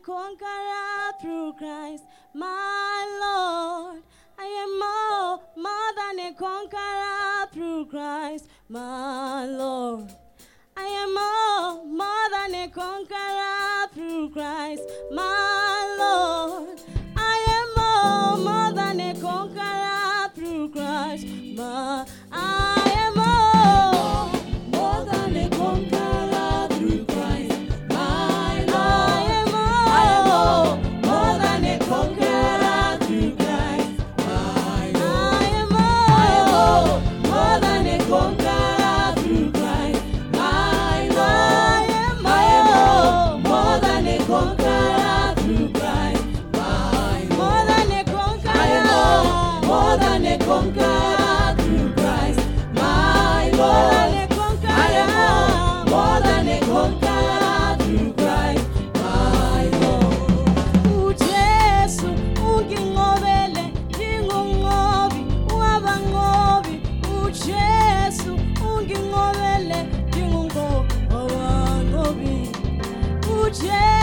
conqueror through Christ, my Lord. I am more, more than a conqueror through Christ, my Lord. Jay.